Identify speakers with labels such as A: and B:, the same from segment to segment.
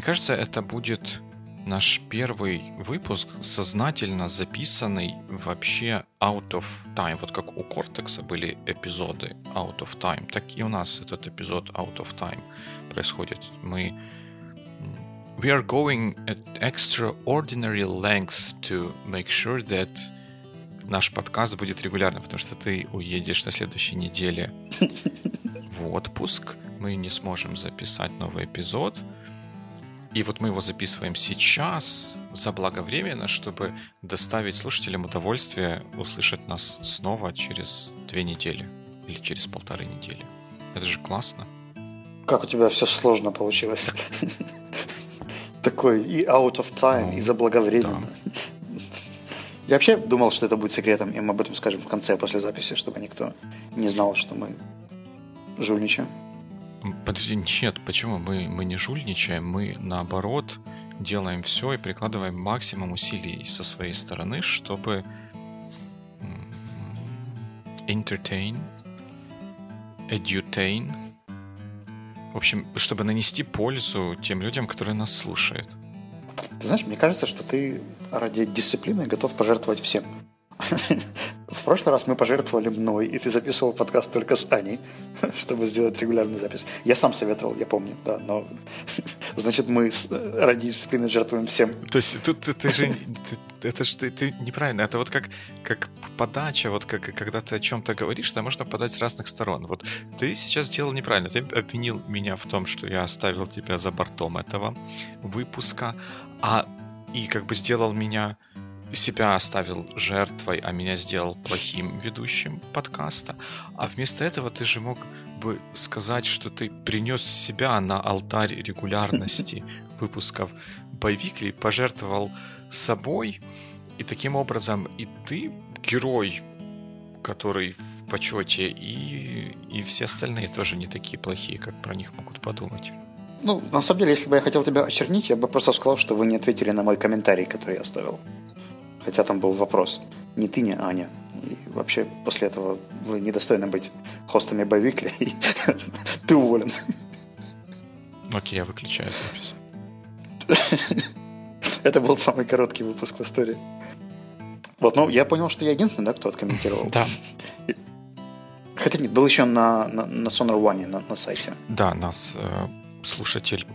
A: мне кажется, это будет наш первый выпуск, сознательно записанный вообще out of time. Вот как у Кортекса были эпизоды out of time, так и у нас этот эпизод out of time происходит. Мы we are going at extraordinary lengths to make sure that наш подкаст будет регулярным, потому что ты уедешь на следующей неделе в отпуск, мы не сможем записать новый эпизод, и вот мы его записываем сейчас, заблаговременно, чтобы доставить слушателям удовольствие услышать нас снова через две недели или через полторы недели. Это же классно.
B: Как у тебя все сложно получилось. Такой и out of time, и заблаговременно. Я вообще думал, что это будет секретом, и мы об этом скажем в конце, после записи, чтобы никто не знал, что мы жульничаем.
A: Подожди, нет, почему? Мы, мы не жульничаем, мы наоборот делаем все и прикладываем максимум усилий со своей стороны, чтобы entertain, edutain, в общем, чтобы нанести пользу тем людям, которые нас слушают.
B: Ты знаешь, мне кажется, что ты ради дисциплины готов пожертвовать всем. В прошлый раз мы пожертвовали мной, и ты записывал подкаст только с Аней, чтобы сделать регулярную запись. Я сам советовал, я помню, да, но значит мы ради дисциплины жертвуем всем.
A: То есть тут ты, ты же это же ты, ты неправильно. Это вот как, как подача, вот как когда ты о чем-то говоришь, то можно подать с разных сторон. Вот ты сейчас сделал неправильно. Ты обвинил меня в том, что я оставил тебя за бортом этого выпуска, а и как бы сделал меня себя оставил жертвой, а меня сделал плохим ведущим подкаста. А вместо этого ты же мог бы сказать, что ты принес себя на алтарь регулярности выпусков Боевикли, пожертвовал собой, и таким образом и ты герой, который в почете, и, и все остальные тоже не такие плохие, как про них могут подумать.
B: Ну, на самом деле, если бы я хотел тебя очернить, я бы просто сказал, что вы не ответили на мой комментарий, который я оставил. Хотя там был вопрос. Не ты, не Аня. И вообще после этого вы недостойны быть хостами Бавикли. И ты уволен.
A: Окей, я выключаю запись.
B: Это был самый короткий выпуск в истории. Вот, ну, я понял, что я единственный, да, кто откомментировал.
A: Да.
B: Хотя нет, был еще на, на, на Sonar One, на, на сайте.
A: Да, нас э, слушатель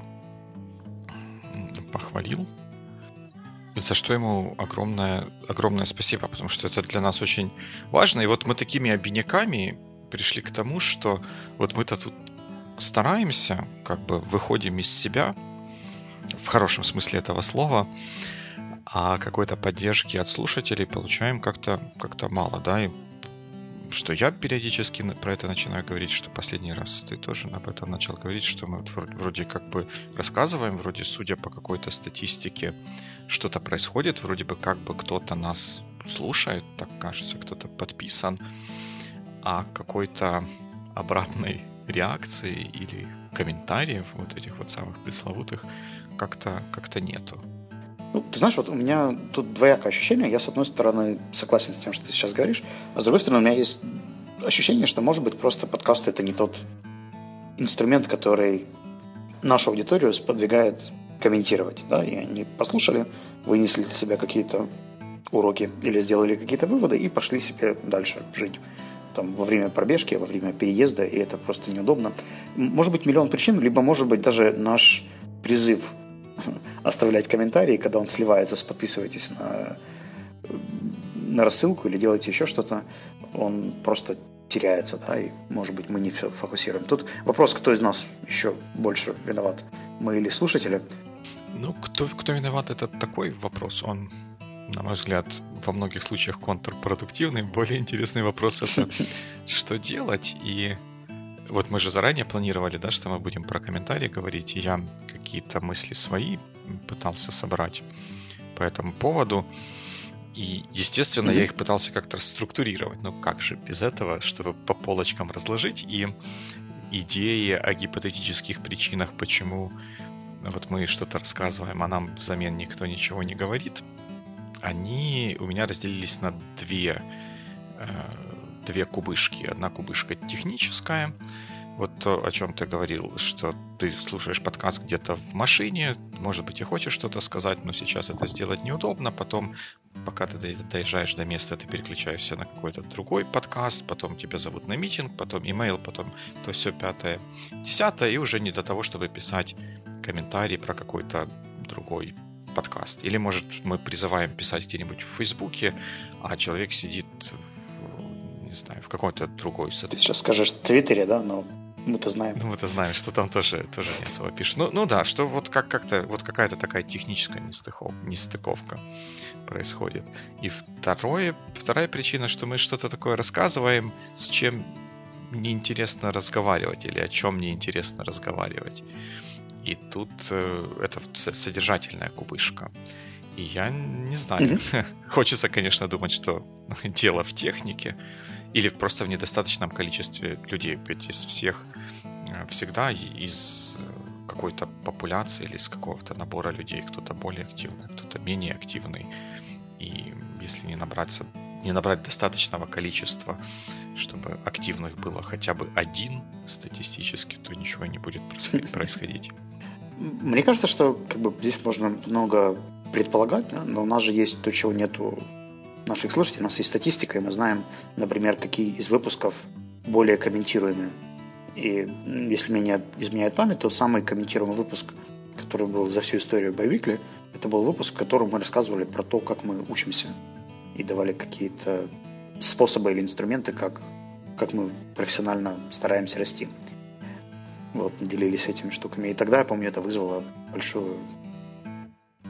A: похвалил за что ему огромное, огромное спасибо, потому что это для нас очень важно. И вот мы такими обиняками пришли к тому, что вот мы-то тут стараемся, как бы выходим из себя, в хорошем смысле этого слова, а какой-то поддержки от слушателей получаем как-то как мало, да, и что я периодически про это начинаю говорить, что последний раз ты тоже об этом начал говорить, что мы вроде как бы рассказываем, вроде судя по какой-то статистике, что-то происходит, вроде бы как бы кто-то нас слушает, так кажется, кто-то подписан, а какой-то обратной реакции или комментариев вот этих вот самых пресловутых как-то как нету.
B: Ну, ты знаешь, вот у меня тут двоякое ощущение. Я, с одной стороны, согласен с тем, что ты сейчас говоришь, а с другой стороны, у меня есть ощущение, что, может быть, просто подкаст – это не тот инструмент, который нашу аудиторию сподвигает комментировать. Да? И они послушали, вынесли для себя какие-то уроки или сделали какие-то выводы и пошли себе дальше жить. Там, во время пробежки, во время переезда, и это просто неудобно. Может быть, миллион причин, либо, может быть, даже наш призыв оставлять комментарии, когда он сливается подписывайтесь на, на рассылку или делайте еще что-то, он просто теряется, да, и, может быть, мы не все фокусируем. Тут вопрос, кто из нас еще больше виноват, мы или слушатели?
A: Ну, кто, кто виноват, это такой вопрос. Он, на мой взгляд, во многих случаях контрпродуктивный. Более интересный вопрос это, что делать, и вот мы же заранее планировали, да, что мы будем про комментарии говорить, и я какие-то мысли свои пытался собрать по этому поводу. И, естественно, mm-hmm. я их пытался как-то структурировать. Ну, как же без этого, чтобы по полочкам разложить. И идеи о гипотетических причинах, почему вот мы что-то рассказываем, а нам взамен никто ничего не говорит, они у меня разделились на две, э, две кубышки. Одна кубышка техническая, вот то, о чем ты говорил, что ты слушаешь подкаст где-то в машине, может быть, и хочешь что-то сказать, но сейчас это сделать неудобно, потом, пока ты доезжаешь до места, ты переключаешься на какой-то другой подкаст, потом тебя зовут на митинг, потом имейл, потом то все пятое, десятое, и уже не до того, чтобы писать комментарий про какой-то другой подкаст. Или, может, мы призываем писать где-нибудь в Фейсбуке, а человек сидит в, не знаю, в какой-то другой
B: соцсети. Ты сейчас скажешь в Твиттере, да, но мы-то знаем.
A: Ну, мы-то знаем, что там тоже, тоже не особо пишут. Ну, ну да, что вот как, как-то, вот какая-то такая техническая нестыков, нестыковка происходит. И второе, вторая причина, что мы что-то такое рассказываем, с чем неинтересно разговаривать или о чем неинтересно разговаривать. И тут э, это содержательная кубышка. И я не знаю. Mm-hmm. Хочется, конечно, думать, что дело в технике или просто в недостаточном количестве людей. Ведь из всех э, всегда из какой-то популяции или из какого-то набора людей кто-то более активный, кто-то менее активный. И если не набраться, не набрать достаточного количества, чтобы активных было хотя бы один статистически, то ничего не будет происходить.
B: Мне кажется, что как бы, здесь можно много предполагать, да? но у нас же есть то, чего нету наших слушателей. У нас есть статистика, и мы знаем, например, какие из выпусков более комментируемые. И если меня изменяет память, то самый комментируемый выпуск, который был за всю историю Байвикли, это был выпуск, в котором мы рассказывали про то, как мы учимся и давали какие-то способы или инструменты, как, как мы профессионально стараемся расти. Вот, делились этими штуками. И тогда, я помню, это вызвало большую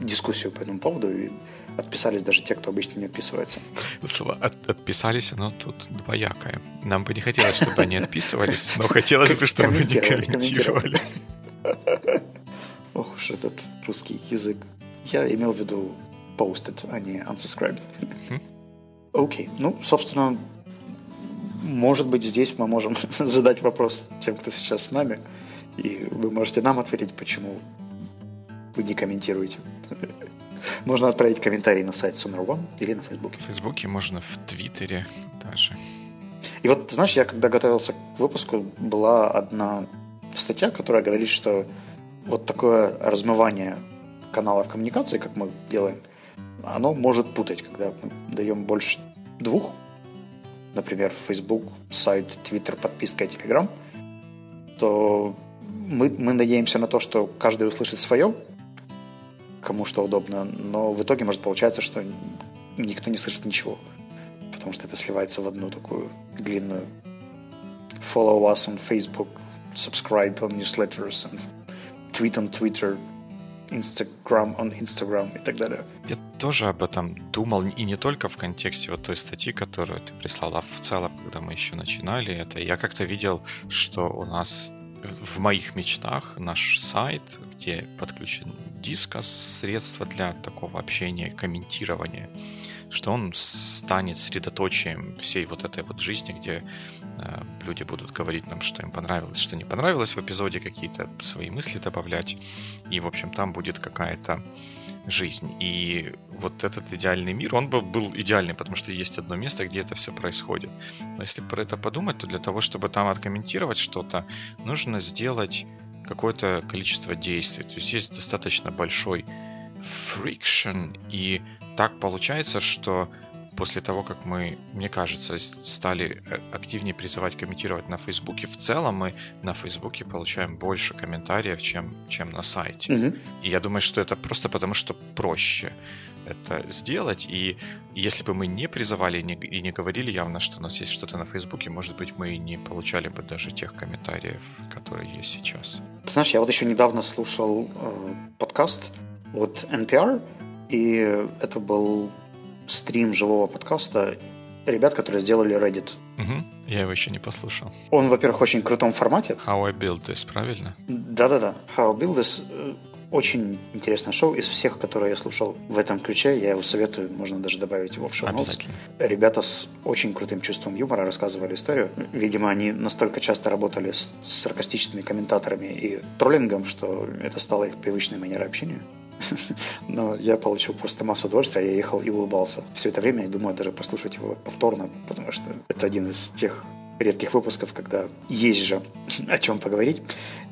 B: дискуссию по этому поводу, и отписались даже те, кто обычно не отписывается.
A: Слово от, «отписались», оно тут двоякое. Нам бы не хотелось, чтобы они отписывались, но хотелось бы, чтобы они комментировали.
B: Ох уж этот русский язык. Я имел в виду posted, а не unsubscribed. Окей, ну, собственно, может быть, здесь мы можем задать вопрос тем, кто сейчас с нами, и вы можете нам ответить, почему вы не комментируете. Можно отправить комментарий на сайт Sonar One или на Фейсбуке.
A: В Фейсбуке можно, в Твиттере даже.
B: И вот, знаешь, я когда готовился к выпуску, была одна статья, которая говорит, что вот такое размывание каналов коммуникации, как мы делаем, оно может путать, когда мы даем больше двух например, Facebook, сайт, Twitter, подписка и Telegram, то мы, мы надеемся на то, что каждый услышит свое, кому что удобно, но в итоге может получаться, что никто не слышит ничего, потому что это сливается в одну такую длинную follow us on Facebook, subscribe on newsletters, and tweet on Twitter, Instagram on Instagram и так далее.
A: Я тоже об этом думал, и не только в контексте вот той статьи, которую ты прислала, а в целом, когда мы еще начинали это, я как-то видел, что у нас в моих мечтах наш сайт, где подключен дискос, средства для такого общения, комментирования, что он станет средоточием всей вот этой вот жизни, где э, люди будут говорить нам, что им понравилось, что не понравилось в эпизоде, какие-то свои мысли добавлять. И, в общем, там будет какая-то жизнь. И вот этот идеальный мир, он бы был идеальный, потому что есть одно место, где это все происходит. Но если про это подумать, то для того, чтобы там откомментировать что-то, нужно сделать какое-то количество действий. То есть есть достаточно большой friction, и так получается, что после того, как мы, мне кажется, стали э, активнее призывать комментировать на Фейсбуке, в целом мы на Фейсбуке получаем больше комментариев, чем, чем на сайте. Угу. И я думаю, что это просто потому, что проще это сделать. И если бы мы не призывали и не, и не говорили явно, что у нас есть что-то на Фейсбуке, может быть, мы и не получали бы даже тех комментариев, которые есть сейчас.
B: Ты знаешь, я вот еще недавно слушал э, подкаст от NPR, и это был стрим живого подкаста ребят, которые сделали Reddit.
A: Угу. Я его еще не послушал.
B: Он, во-первых, очень крутом формате.
A: How I Build This, правильно?
B: Да-да-да. How I Build This э, очень интересное шоу. Из всех, которые я слушал в этом ключе, я его советую, можно даже добавить его в шоу Обязательно. Ребята с очень крутым чувством юмора рассказывали историю. Видимо, они настолько часто работали с саркастичными комментаторами и троллингом, что это стало их привычной манерой общения. Но я получил просто массу удовольствия, я ехал и улыбался. Все это время я думаю даже послушать его повторно, потому что это один из тех редких выпусков, когда есть же о чем поговорить.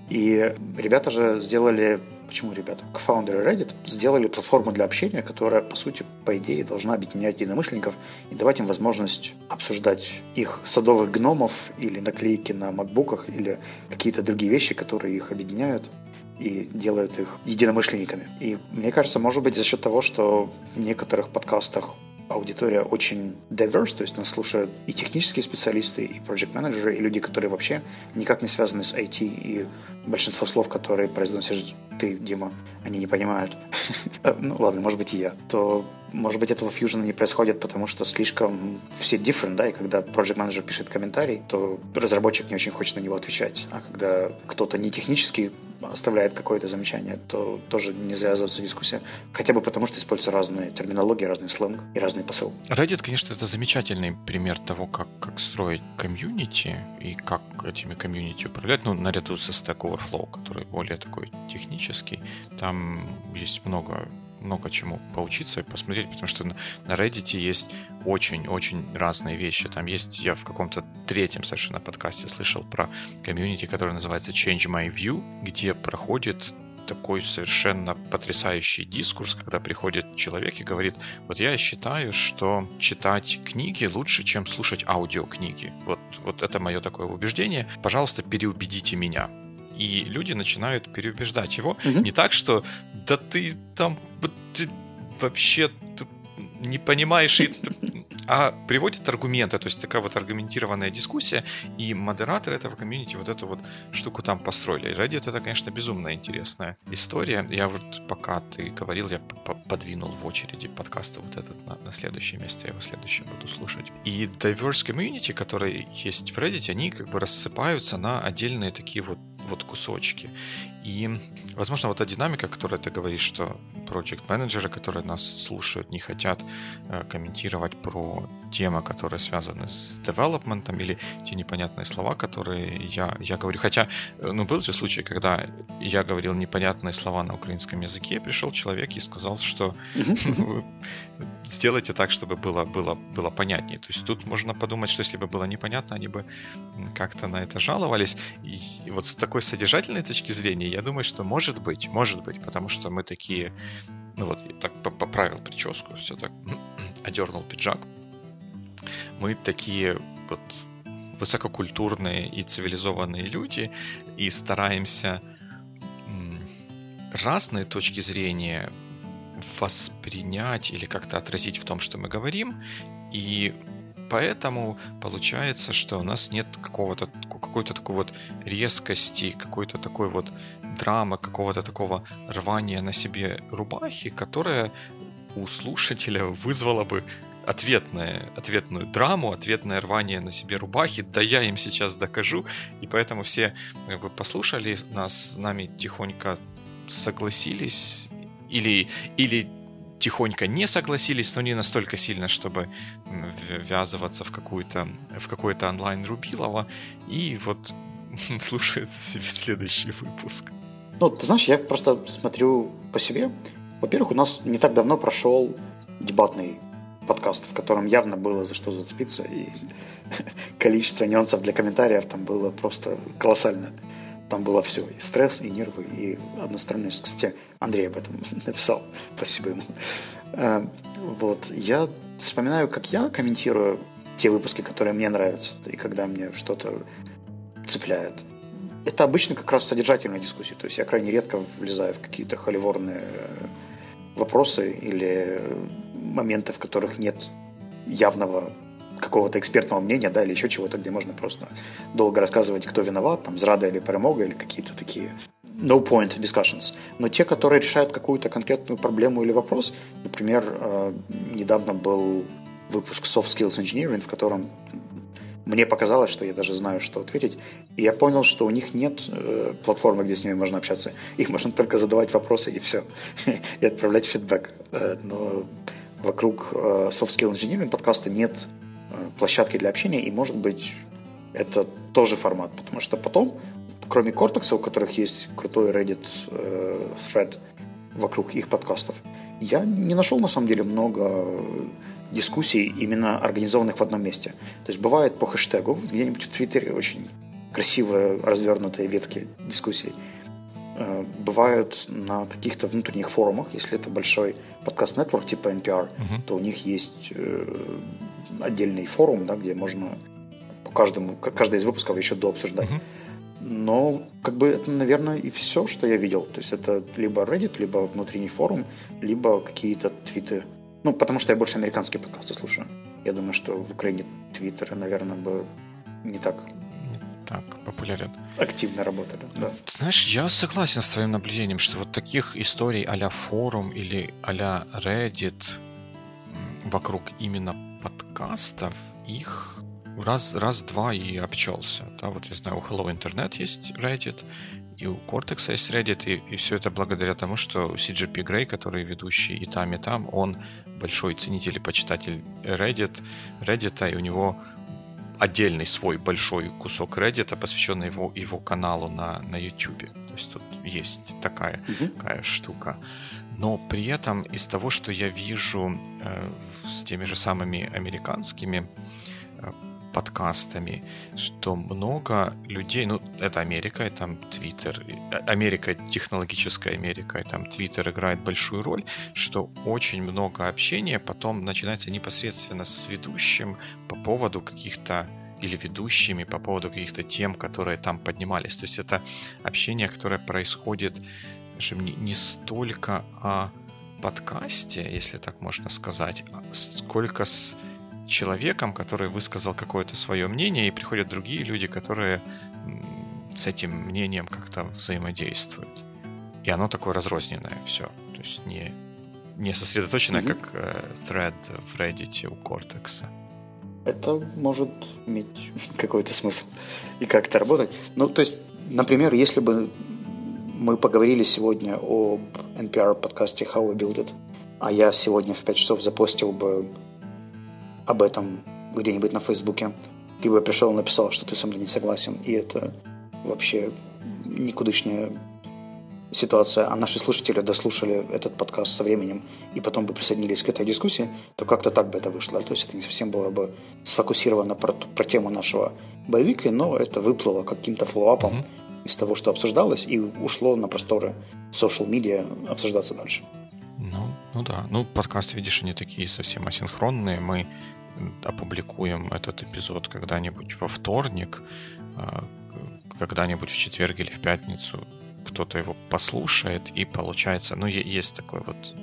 B: И ребята же сделали почему ребята, кофаундеры Reddit сделали платформу для общения, которая, по сути, по идее, должна объединять единомышленников и давать им возможность обсуждать их садовых гномов или наклейки на макбуках или какие-то другие вещи, которые их объединяют и делают их единомышленниками. И мне кажется, может быть, за счет того, что в некоторых подкастах аудитория очень diverse, то есть нас слушают и технические специалисты, и project менеджеры и люди, которые вообще никак не связаны с IT, и большинство слов, которые произносишь ты, Дима, они не понимают. ну ладно, может быть и я. То может быть, этого фьюжена не происходит, потому что слишком все different, да, и когда project менеджер пишет комментарий, то разработчик не очень хочет на него отвечать. А когда кто-то не технически оставляет какое-то замечание, то тоже не завязывается дискуссия. Хотя бы потому, что используются разные терминологии, разный сленг и разный посыл.
A: Reddit, конечно, это замечательный пример того, как, как строить комьюнити и как этими комьюнити управлять. Ну, наряду со Stack Overflow, который более такой технический. Там есть много много чему поучиться и посмотреть, потому что на, Reddit есть очень-очень разные вещи. Там есть, я в каком-то третьем совершенно подкасте слышал про комьюнити, который называется Change My View, где проходит такой совершенно потрясающий дискурс, когда приходит человек и говорит, вот я считаю, что читать книги лучше, чем слушать аудиокниги. Вот, вот это мое такое убеждение. Пожалуйста, переубедите меня. И люди начинают переубеждать его. Угу. Не так, что да ты там ты вообще ты не понимаешь, и а приводит аргументы, то есть такая вот аргументированная дискуссия, и модераторы этого комьюнити вот эту вот штуку там построили. Reddit это, конечно, безумно интересная история. Я вот пока ты говорил, я подвинул в очереди подкаста вот этот на, на следующее место, я его следующее буду слушать. И diverse community, которые есть в Reddit, они как бы рассыпаются на отдельные такие вот вот кусочки. И, возможно, вот та динамика, которая ты говоришь, что project менеджеры которые нас слушают, не хотят э, комментировать про темы, которые связаны с девелопментом или те непонятные слова, которые я, я говорю. Хотя, э, ну, был же случай, когда я говорил непонятные слова на украинском языке, пришел человек и сказал, что сделайте так, чтобы было, было, было понятнее. То есть тут можно подумать, что если бы было непонятно, они бы как-то на это жаловались. И вот с такой содержательной точки зрения, я думаю, что может быть, может быть, потому что мы такие, ну вот, так поправил прическу, все так, одернул пиджак. Мы такие вот высококультурные и цивилизованные люди и стараемся разные точки зрения воспринять или как-то отразить в том, что мы говорим. И поэтому получается, что у нас нет какого-то какой-то такой вот резкости, какой-то такой вот драмы, какого-то такого рвания на себе рубахи, которая у слушателя вызвала бы ответное, ответную драму, ответное рвание на себе рубахи, да я им сейчас докажу, и поэтому все как бы послушали нас, с нами тихонько согласились или, или тихонько не согласились, но не настолько сильно, чтобы ввязываться в, какую-то, в какое-то онлайн-рубилово. И вот слушают себе следующий выпуск.
B: Ну, ты знаешь, я просто смотрю по себе. Во-первых, у нас не так давно прошел дебатный подкаст, в котором явно было за что зацепиться, и количество нюансов для комментариев там было просто колоссальное. Там было все, и стресс, и нервы, и односторонность. Кстати, Андрей об этом написал, спасибо ему. Э, вот, я вспоминаю, как я комментирую те выпуски, которые мне нравятся, и когда мне что-то цепляет. Это обычно как раз содержательные дискуссии, то есть я крайне редко влезаю в какие-то холиворные вопросы или моменты, в которых нет явного какого-то экспертного мнения, да, или еще чего-то, где можно просто долго рассказывать, кто виноват, там, зрада или перемога, или какие-то такие no point discussions. Но те, которые решают какую-то конкретную проблему или вопрос, например, э, недавно был выпуск Soft Skills Engineering, в котором мне показалось, что я даже знаю, что ответить. И я понял, что у них нет э, платформы, где с ними можно общаться. Их можно только задавать вопросы и все. и отправлять фидбэк. Э, но вокруг э, Soft Skill Engineering подкаста нет Э, площадки для общения, и, может быть, это тоже формат, потому что потом, кроме Cortex, у которых есть крутой Reddit э, thread вокруг их подкастов, я не нашел, на самом деле, много дискуссий, именно организованных в одном месте. То есть бывает по хэштегу, где-нибудь в Твиттере очень красивые развернутые ветки дискуссий. Э, бывают на каких-то внутренних форумах, если это большой подкаст-нетворк типа NPR, uh-huh. то у них есть э, отдельный форум, да, где можно по каждому, каждый из выпусков еще до обсуждать. Uh-huh. Но, как бы, это, наверное, и все, что я видел. То есть это либо Reddit, либо внутренний форум, либо какие-то твиты. Ну, потому что я больше американские подкасты слушаю. Я думаю, что в Украине твиттеры, наверное, бы не так
A: так популярен.
B: Активно работали, да.
A: Знаешь, я согласен с твоим наблюдением, что вот таких историй а форум или а Reddit вокруг именно подкастов, их раз, раз-два и обчелся. Да, вот я знаю, у Hello Internet есть Reddit, и у Cortex есть Reddit, и, и все это благодаря тому, что CGP Grey, который ведущий и там, и там, он большой ценитель и почитатель Reddit, Reddit, и у него отдельный свой большой кусок Reddit, посвященный его, его каналу на, на YouTube. То есть тут есть такая, угу. такая штука. Но при этом из того, что я вижу э, с теми же самыми американскими э, подкастами, что много людей, ну, это Америка, и там Твиттер, э, Америка, технологическая Америка, и там Твиттер играет большую роль, что очень много общения потом начинается непосредственно с ведущим по поводу каких-то или ведущими по поводу каких-то тем, которые там поднимались. То есть это общение, которое происходит не, не столько о подкасте, если так можно сказать, а сколько с человеком, который высказал какое-то свое мнение, и приходят другие люди, которые с этим мнением как-то взаимодействуют. И оно такое разрозненное все. То есть не, не сосредоточенное, mm-hmm. как э, thread в Reddit у Cortex.
B: Это может иметь какой-то смысл и как-то работать. Ну, то есть, например, если бы мы поговорили сегодня об NPR подкасте How We Build It, а я сегодня в 5 часов запостил бы об этом где-нибудь на Фейсбуке, ты бы пришел и написал, что ты со мной не согласен, и это вообще никудышняя ситуация, а наши слушатели дослушали этот подкаст со временем и потом бы присоединились к этой дискуссии, то как-то так бы это вышло. То есть это не совсем было бы сфокусировано про, про тему нашего боевикли, но это выплыло каким-то флоуапом mm-hmm. из того, что обсуждалось, и ушло на просторы social медиа обсуждаться дальше.
A: Ну, да. Ну, подкасты, видишь, они такие совсем асинхронные. Мы опубликуем этот эпизод когда-нибудь во вторник, а, когда-нибудь в четверг или в пятницу кто-то его послушает, и получается, ну, есть такой вот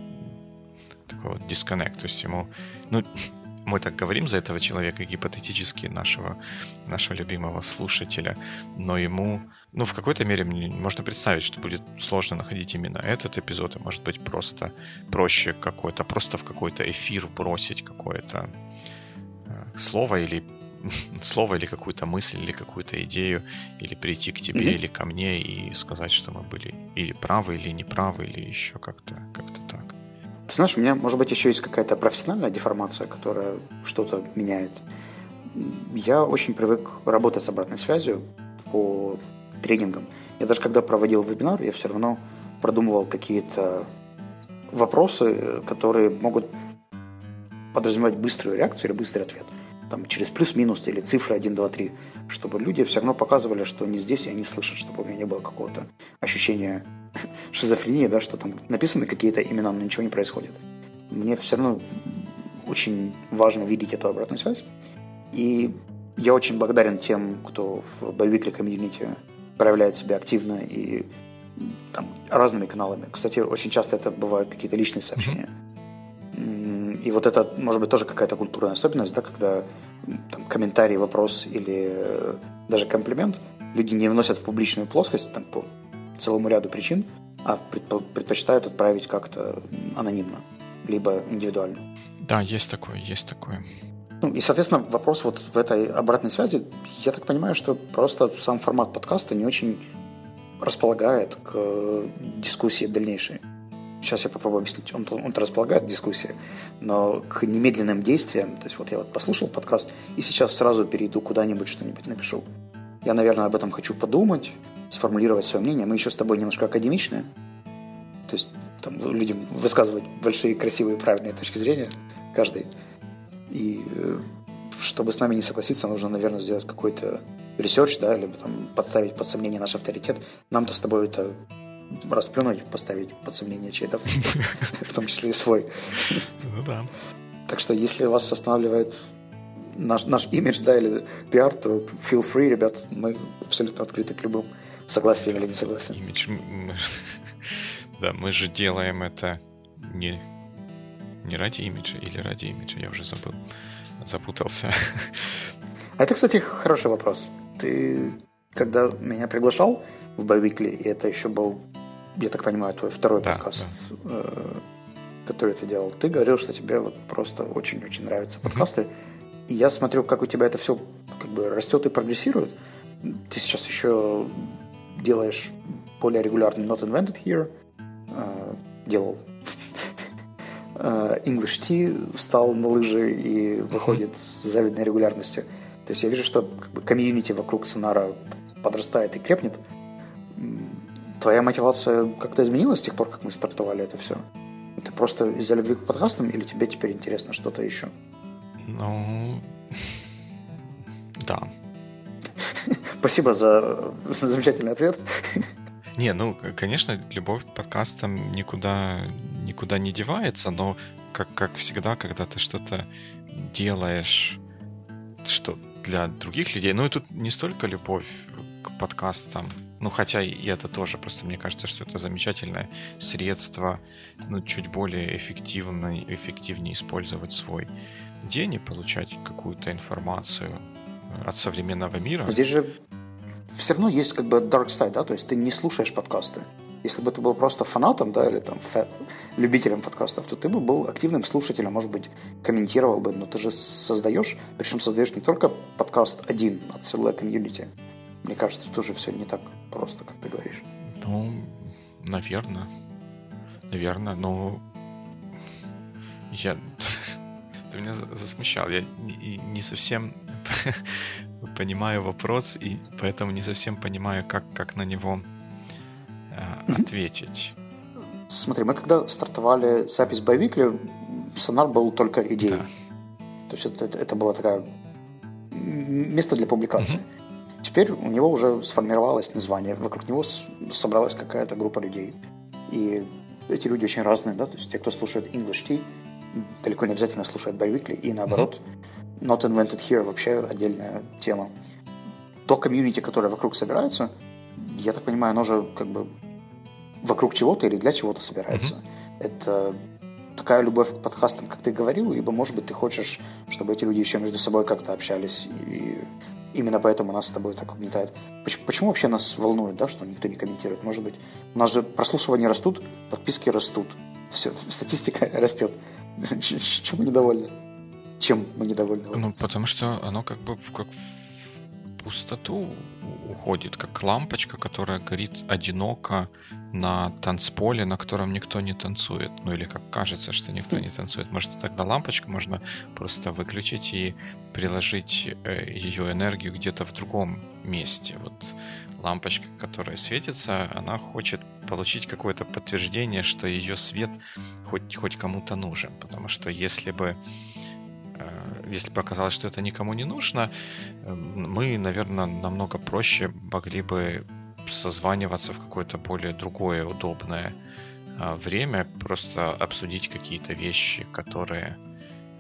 A: такой вот дисконнект, то есть ему, ну, мы так говорим за этого человека гипотетически нашего, нашего любимого слушателя, но ему, ну, в какой-то мере можно представить, что будет сложно находить именно этот эпизод, и может быть просто проще какой-то, просто в какой-то эфир бросить какое-то э, слово или слово или какую-то мысль или какую-то идею, или прийти к тебе mm-hmm. или ко мне и сказать, что мы были или правы, или неправы, или еще как-то как так.
B: Ты знаешь, у меня, может быть, еще есть какая-то профессиональная деформация, которая что-то меняет. Я очень привык работать с обратной связью по тренингам. Я даже когда проводил вебинар, я все равно продумывал какие-то вопросы, которые могут подразумевать быструю реакцию или быстрый ответ там, через плюс-минус или цифры 1, 2, 3, чтобы люди все равно показывали, что они здесь и они слышат, чтобы у меня не было какого-то ощущения шизофрении, да, что там написаны какие-то имена, но ничего не происходит. Мне все равно очень важно видеть эту обратную связь. И я очень благодарен тем, кто в боевикле комьюнити проявляет себя активно и там, разными каналами. Кстати, очень часто это бывают какие-то личные сообщения. Mm-hmm и вот это, может быть, тоже какая-то культурная особенность, да, когда там, комментарий, вопрос или э, даже комплимент люди не вносят в публичную плоскость там, по целому ряду причин, а предпочитают отправить как-то анонимно, либо индивидуально.
A: Да, есть такое, есть такое.
B: Ну, и, соответственно, вопрос вот в этой обратной связи, я так понимаю, что просто сам формат подкаста не очень располагает к дискуссии дальнейшей. Сейчас я попробую объяснить. Он, он располагает дискуссии, но к немедленным действиям, то есть вот я вот послушал подкаст, и сейчас сразу перейду куда-нибудь, что-нибудь напишу. Я, наверное, об этом хочу подумать, сформулировать свое мнение. Мы еще с тобой немножко академичные. То есть там людям высказывать большие, красивые, правильные точки зрения каждый. И э, чтобы с нами не согласиться, нужно, наверное, сделать какой-то research, да, либо там подставить под сомнение наш авторитет. Нам-то с тобой это расплюнуть, поставить под сомнение чей-то, в том числе и свой.
A: Ну да.
B: Так что, если вас останавливает наш, наш имидж, да, или пиар, то feel free, ребят, мы абсолютно открыты к любым согласием или несогласием.
A: Имидж... Да, мы же делаем это не, не ради имиджа или ради имиджа, я уже забыл, запутался.
B: А это, кстати, хороший вопрос. Ты, когда меня приглашал в Biweekly, и это еще был, я так понимаю, твой второй да, подкаст, да. Э, который ты делал, ты говорил, что тебе вот просто очень-очень нравятся подкасты. Mm-hmm. И я смотрю, как у тебя это все как бы растет и прогрессирует. Ты сейчас еще делаешь более регулярный Not Invented Here, э, делал English Tea, встал на лыжи и выходит с завидной регулярностью. То есть я вижу, что как бы, комьюнити вокруг Сонара подрастает и крепнет. Твоя мотивация как-то изменилась с тех пор, как мы стартовали это все? Это просто из-за любви к подкастам или тебе теперь интересно что-то еще?
A: Ну, да.
B: Спасибо за замечательный ответ.
A: Не, ну, конечно, любовь к подкастам никуда, никуда не девается, но как, как всегда, когда ты что-то делаешь, что для других людей, ну и тут не столько любовь к подкастам, ну хотя и это тоже, просто мне кажется, что это замечательное средство, ну чуть более эффективно, эффективнее использовать свой день и получать какую-то информацию от современного мира.
B: Здесь же все равно есть как бы dark side, да, то есть ты не слушаешь подкасты. Если бы ты был просто фанатом, да, или там фэ, любителем подкастов, то ты бы был активным слушателем, может быть, комментировал бы, но ты же создаешь, причем создаешь не только подкаст один, а целое комьюнити. Мне кажется, это тоже все не так просто, как ты говоришь.
A: Ну, наверное. Наверное, но я... Ты меня засмущал. Я не совсем понимаю вопрос, и поэтому не совсем понимаю, как, как на него э, ответить.
B: Смотри, мы когда стартовали запись Байвикли, сонар был только идеей. Да. То есть это, это было такое место для публикации. Угу. Теперь у него уже сформировалось название, вокруг него собралась какая-то группа людей. И эти люди очень разные, да, то есть те, кто слушает English Tea, далеко не обязательно слушают Байвикли, и наоборот. Угу. Not Invented Here вообще отдельная тема. То комьюнити, которое вокруг собирается, я так понимаю, оно же как бы вокруг чего-то или для чего-то собирается. Mm-hmm. Это такая любовь к подкастам, как ты говорил, либо, может быть, ты хочешь, чтобы эти люди еще между собой как-то общались, и именно поэтому нас с тобой так угнетает. Почему, почему вообще нас волнует, да, что никто не комментирует? Может быть, у нас же прослушивания растут, подписки растут, все, статистика растет. Чему недовольны? Чем мы недовольны?
A: Ну, потому что оно как бы как в пустоту уходит, как лампочка, которая горит одиноко на танцполе, на котором никто не танцует. Ну или как кажется, что никто не танцует. Может, тогда лампочку можно просто выключить и приложить э, ее энергию где-то в другом месте. Вот лампочка, которая светится, она хочет получить какое-то подтверждение, что ее свет хоть, хоть кому-то нужен. Потому что если бы если бы оказалось, что это никому не нужно, э, мы, наверное, намного проще могли бы созваниваться в какое-то более другое удобное э, время, просто обсудить какие-то вещи, которые,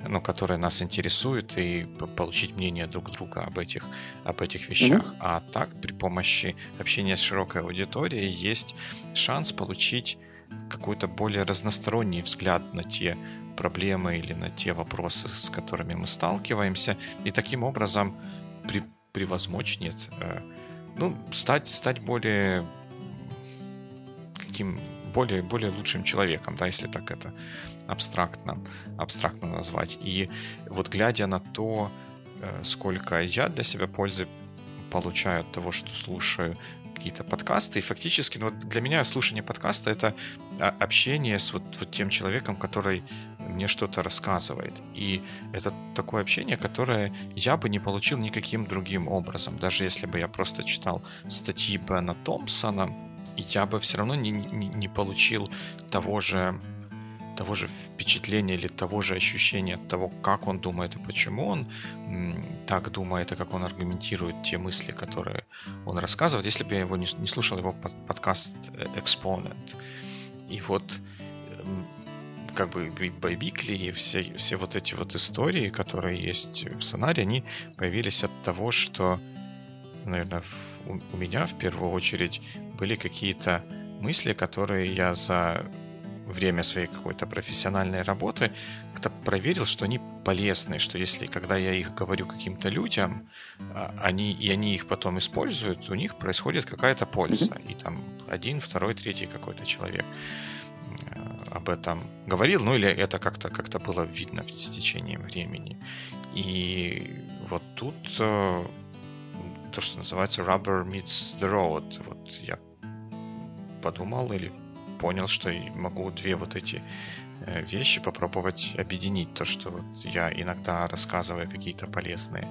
A: ну, которые нас интересуют, и получить мнение друг друга об этих, об этих вещах. Mm-hmm. А так, при помощи общения с широкой аудиторией, есть шанс получить какой-то более разносторонний взгляд на те проблемы или на те вопросы, с которыми мы сталкиваемся, и таким образом при, превозмочь нет, э, ну, стать, стать более каким более, более лучшим человеком, да, если так это абстрактно, абстрактно назвать. И вот глядя на то, э, сколько я для себя пользы получаю от того, что слушаю какие-то подкасты. И фактически ну, для меня слушание подкаста — это а, общение с вот, вот тем человеком, который мне что-то рассказывает. И это такое общение, которое я бы не получил никаким другим образом. Даже если бы я просто читал статьи Бена Томпсона, я бы все равно не, не, не получил того же того же впечатления или того же ощущения от того, как он думает и почему он так думает, и как он аргументирует те мысли, которые он рассказывает. Если бы я его не, не слушал, его под, подкаст Exponent. И вот как бы Байбикли и все, все вот эти вот истории, которые есть в сценарии, они появились от того, что, наверное, в, у, у меня в первую очередь были какие-то мысли, которые я за время своей какой-то профессиональной работы как-то проверил, что они полезны, что если, когда я их говорю каким-то людям, а, они, и они их потом используют, у них происходит какая-то польза. И там один, второй, третий какой-то человек об этом говорил, ну или это как-то как было видно в течение времени. И вот тут э, то, что называется rubber meets the road. Вот я подумал или понял, что могу две вот эти э, вещи попробовать объединить. То, что вот я иногда рассказываю какие-то полезные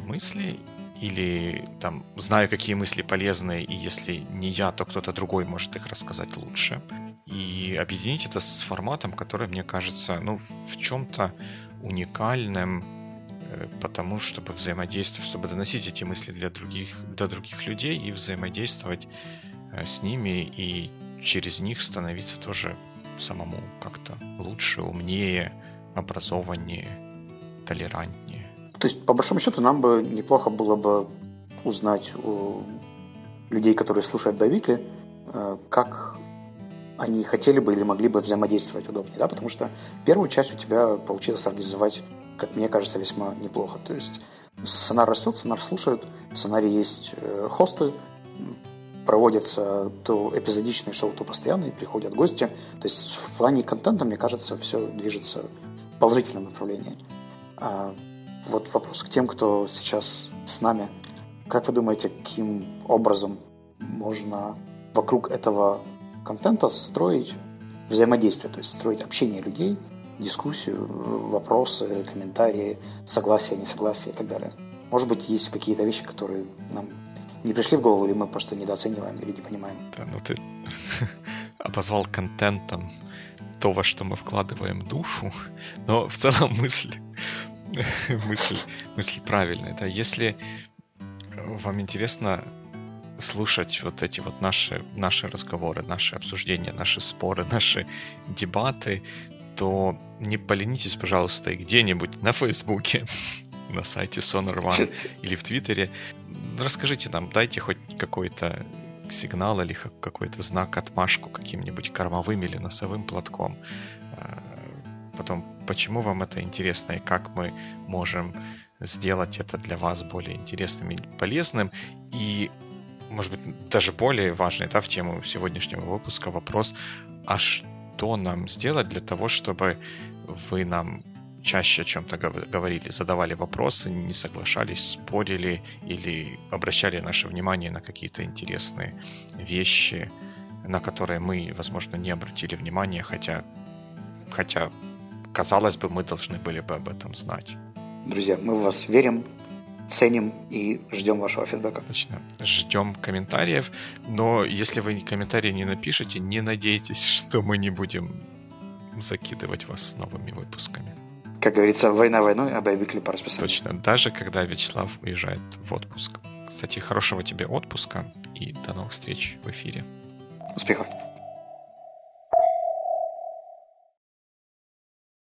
A: мысли или там знаю, какие мысли полезные, и если не я, то кто-то другой может их рассказать лучше. И объединить это с форматом, который, мне кажется, ну, в чем-то уникальным, э, потому чтобы взаимодействовать, чтобы доносить эти мысли для других, для других людей и взаимодействовать э, с ними и через них становиться тоже самому как-то лучше, умнее, образованнее, толерантнее.
B: То есть, по большому счету, нам бы неплохо было бы узнать у людей, которые слушают Байвикли, э, как они хотели бы или могли бы взаимодействовать удобнее, да, потому что первую часть у тебя получилось организовать, как мне кажется, весьма неплохо. То есть сценарий растет, сценарий слушают, в сценарии есть э, хосты, проводятся то эпизодичные шоу, то постоянные, приходят гости. То есть в плане контента, мне кажется, все движется в положительном направлении. А вот вопрос к тем, кто сейчас с нами. Как вы думаете, каким образом можно вокруг этого контента строить взаимодействие, то есть строить общение людей, дискуссию, вопросы, комментарии, согласие, несогласие и так далее. Может быть, есть какие-то вещи, которые нам не пришли в голову, или мы просто недооцениваем или не понимаем.
A: Да, ну ты обозвал контентом то, во что мы вкладываем душу, но в целом мысль, мысль, мысль правильная. Да? Если вам интересно слушать вот эти вот наши, наши разговоры, наши обсуждения, наши споры, наши дебаты, то не поленитесь, пожалуйста, и где-нибудь на Фейсбуке, на сайте Sonar One или в Твиттере расскажите нам, дайте хоть какой-то сигнал или какой-то знак, отмашку каким-нибудь кормовым или носовым платком. А, потом, почему вам это интересно и как мы можем сделать это для вас более интересным и полезным. И, может быть, даже более важный да, в тему сегодняшнего выпуска вопрос, а что нам сделать для того, чтобы вы нам чаще о чем-то говорили, задавали вопросы, не соглашались, спорили или обращали наше внимание на какие-то интересные вещи, на которые мы, возможно, не обратили внимания, хотя, хотя казалось бы, мы должны были бы об этом знать.
B: Друзья, мы в вас верим, ценим и ждем вашего фидбэка.
A: Точно. Ждем комментариев. Но если вы комментарии не напишете, не надейтесь, что мы не будем закидывать вас новыми выпусками
B: как говорится, война войной, а боевик ли по расписанию.
A: Точно, даже когда Вячеслав уезжает в отпуск. Кстати, хорошего тебе отпуска и до новых встреч в эфире.
B: Успехов!